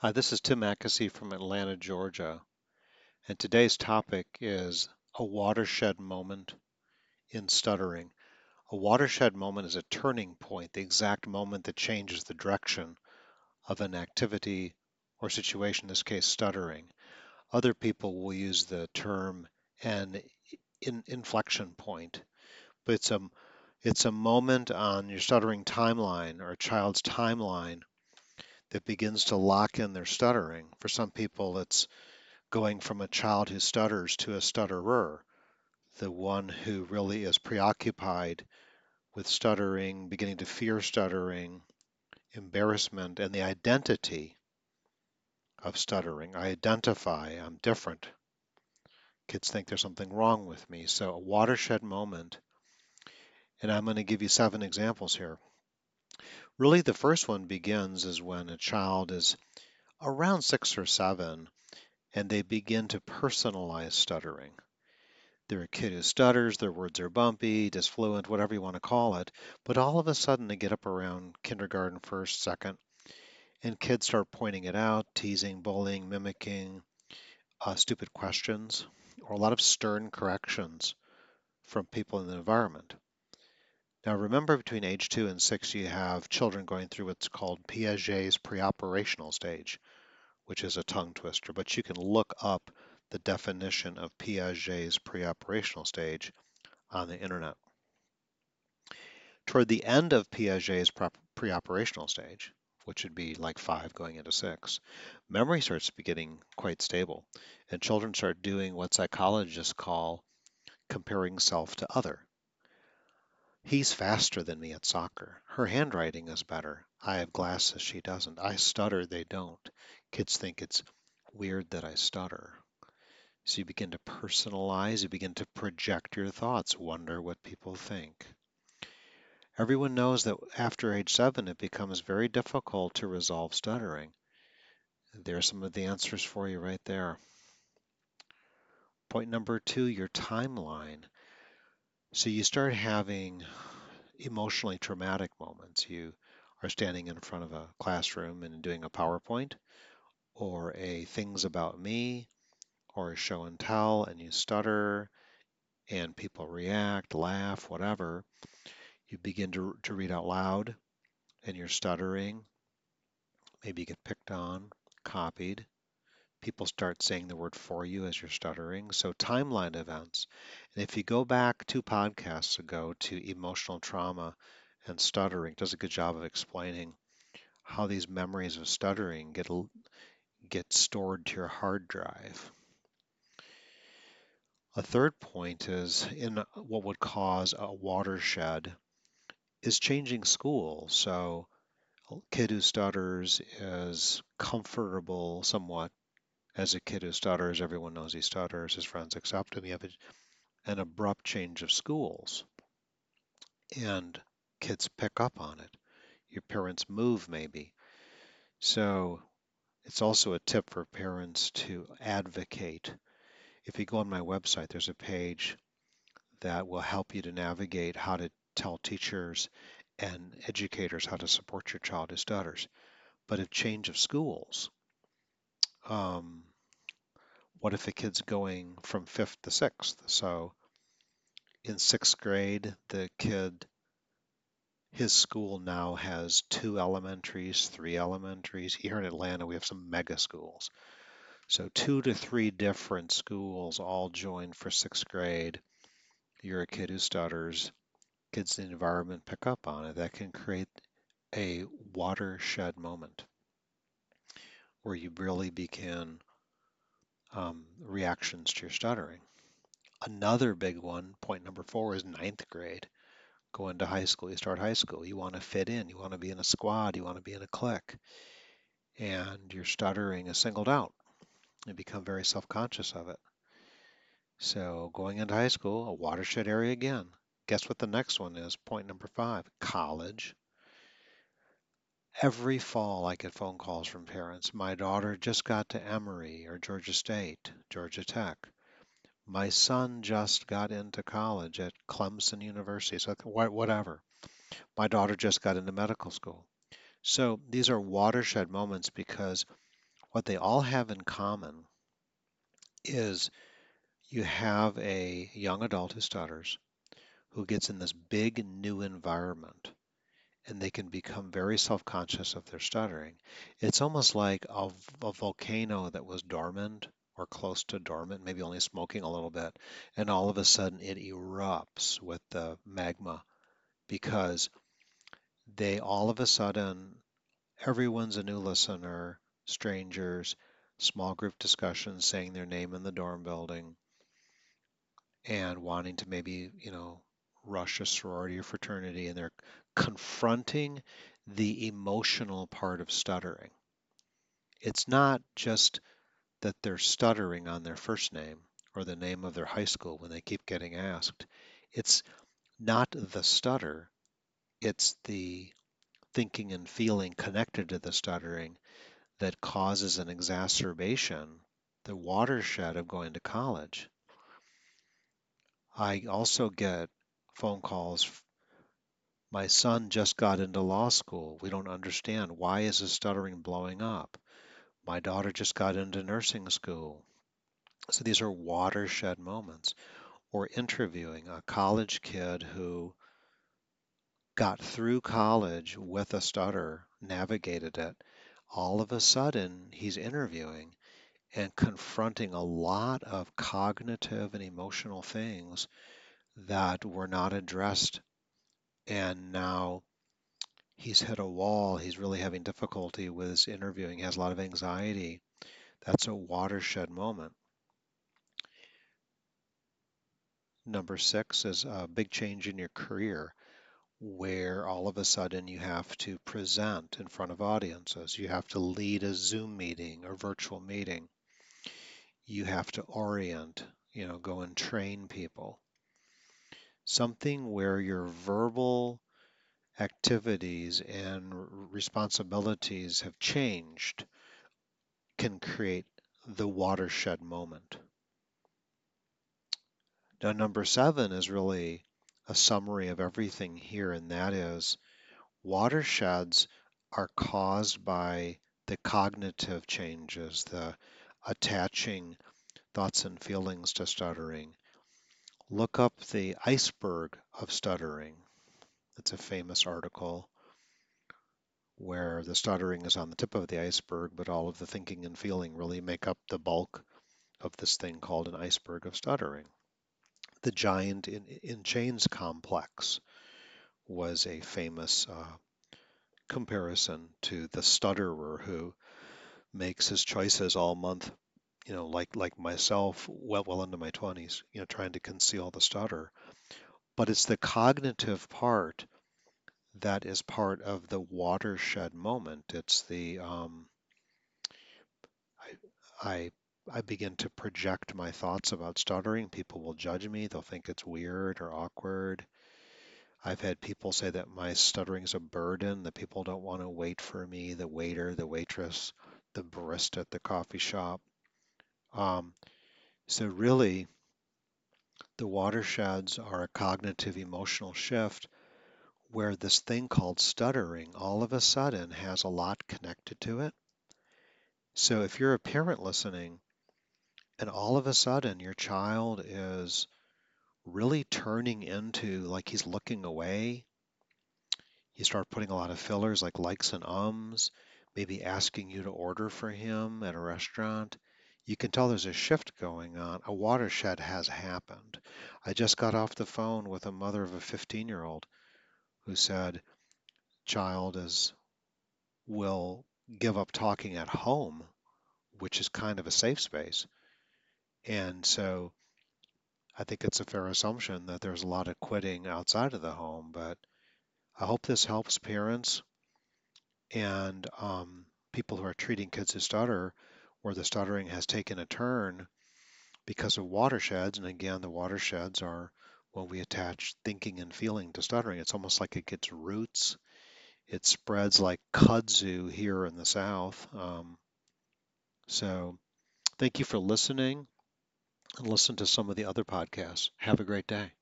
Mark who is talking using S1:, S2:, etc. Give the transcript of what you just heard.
S1: Hi, this is Tim Mackesy from Atlanta, Georgia, and today's topic is a watershed moment in stuttering. A watershed moment is a turning point, the exact moment that changes the direction of an activity or situation, in this case, stuttering. Other people will use the term an in inflection point, but it's a it's a moment on your stuttering timeline or a child's timeline that begins to lock in their stuttering. For some people, it's going from a child who stutters to a stutterer, the one who really is preoccupied with stuttering, beginning to fear stuttering, embarrassment, and the identity of stuttering. I identify, I'm different. Kids think there's something wrong with me. So, a watershed moment. And I'm going to give you seven examples here. Really, the first one begins is when a child is around six or seven and they begin to personalize stuttering. They're a kid who stutters, their words are bumpy, disfluent, whatever you want to call it, but all of a sudden they get up around kindergarten, first, second, and kids start pointing it out, teasing, bullying, mimicking, uh, stupid questions, or a lot of stern corrections from people in the environment. Now remember between age two and six, you have children going through what's called Piaget's preoperational stage, which is a tongue twister, but you can look up the definition of Piaget's preoperational stage on the internet. Toward the end of Piaget's preoperational stage, which would be like five going into six, memory starts getting quite stable, and children start doing what psychologists call comparing self to other. He's faster than me at soccer. Her handwriting is better. I have glasses, she doesn't. I stutter, they don't. Kids think it's weird that I stutter. So you begin to personalize, you begin to project your thoughts, wonder what people think. Everyone knows that after age seven, it becomes very difficult to resolve stuttering. There are some of the answers for you right there. Point number two, your timeline. So you start having emotionally traumatic moments. You are standing in front of a classroom and doing a PowerPoint or a things about me or a show and tell and you stutter and people react, laugh, whatever. You begin to, to read out loud and you're stuttering. Maybe you get picked on, copied people start saying the word for you as you're stuttering. So, timeline events. And if you go back two podcasts ago to emotional trauma and stuttering, does a good job of explaining how these memories of stuttering get get stored to your hard drive. A third point is in what would cause a watershed is changing school. So, a kid who stutters is comfortable somewhat as a kid who stutters, everyone knows he stutters, his friends accept him. You have an abrupt change of schools, and kids pick up on it. Your parents move, maybe. So it's also a tip for parents to advocate. If you go on my website, there's a page that will help you to navigate how to tell teachers and educators how to support your child who stutters. But a change of schools, um, what if a kid's going from fifth to sixth? So in sixth grade, the kid, his school now has two elementaries, three elementaries. Here in Atlanta, we have some mega schools. So two to three different schools all join for sixth grade. You're a kid who stutters. Kids in the environment pick up on it. That can create a watershed moment where you really begin um, reactions to your stuttering. Another big one, point number four, is ninth grade. Go into high school, you start high school, you want to fit in, you want to be in a squad, you want to be in a clique, and your stuttering is singled out. You become very self conscious of it. So, going into high school, a watershed area again. Guess what the next one is? Point number five college. Every fall, I get phone calls from parents. My daughter just got to Emory or Georgia State, Georgia Tech. My son just got into college at Clemson University, so whatever. My daughter just got into medical school. So these are watershed moments because what they all have in common is you have a young adult who stutters, who gets in this big new environment, and they can become very self conscious of their stuttering. It's almost like a, a, volcano that was dormant or close to dormant, maybe only smoking a little bit, and all of a sudden it erupts with the magma because they all of a sudden, everyone's a new listener, strangers, small group discussions, saying their name in the dorm building, and wanting to maybe, you know, rush a sorority or fraternity, and they're confronting the emotional part of stuttering. It's not just that they're stuttering on their first name or the name of their high school when they keep getting asked. It's not the stutter, it's the thinking and feeling connected to the stuttering that causes an exacerbation, the watershed of going to college. I also get phone calls. My son just got into law school. We don't understand. Why is his stuttering blowing up? My daughter just got into nursing school. So these are watershed moments. Or interviewing a college kid who got through college with a stutter, navigated it. All of a sudden, he's interviewing and confronting a lot of cognitive and emotional things that were not addressed. And now he's hit a wall. He's really having difficulty with his interviewing. He has a lot of anxiety. That's a watershed moment. Number six is a big change in your career where all of a sudden you have to present in front of audiences. You have to lead a Zoom meeting or virtual meeting. You have to orient, you know, go and train people. Something where your verbal activities and responsibilities have changed can create the watershed moment. Now, number seven is really a summary of everything here, and that is watersheds are caused by the cognitive changes, the attaching thoughts and feelings to stuttering. Look up the iceberg of stuttering. It's a famous article where the stuttering is on the tip of the iceberg, but all of the thinking and feeling really make up the bulk of this thing called an iceberg of stuttering. The giant in, in chains complex was a famous uh, comparison to the stutterer who makes his choices all month, you know, like like myself, well well into my 20s, you know, trying to conceal the stutter. But it's the cognitive part that is part of the watershed moment. It's the um, I, I I begin to project my thoughts about stuttering. People will judge me. They'll think it's weird or awkward. I've had people say that my stuttering is a burden, that people don't want to wait for me, the waiter, the waitress, the barista at the coffee shop. Um, so, really, the watersheds are a cognitive emotional shift where this thing called stuttering all of a sudden has a lot connected to it. So if you're a parent listening and all of a sudden your child is really turning into like he's looking away, you start putting a lot of fillers like likes and ums, maybe asking you to order for him at a restaurant, you can tell there's a shift going on. A watershed has happened. I just got off the phone with a mother of a 15 year old who said child is will give up talking at home, which is kind of a safe space. And so I think it's a fair assumption that there's a lot of quitting outside of the home, but I hope this helps parents and um, people who are treating kids who stutter, where the stuttering has taken a turn because of watersheds. And again, the watersheds are when we attach thinking and feeling to stuttering. It's almost like it gets roots. It spreads like kudzu here in the South. Um, so thank you for listening and listen to some of the other podcasts. Have a great day.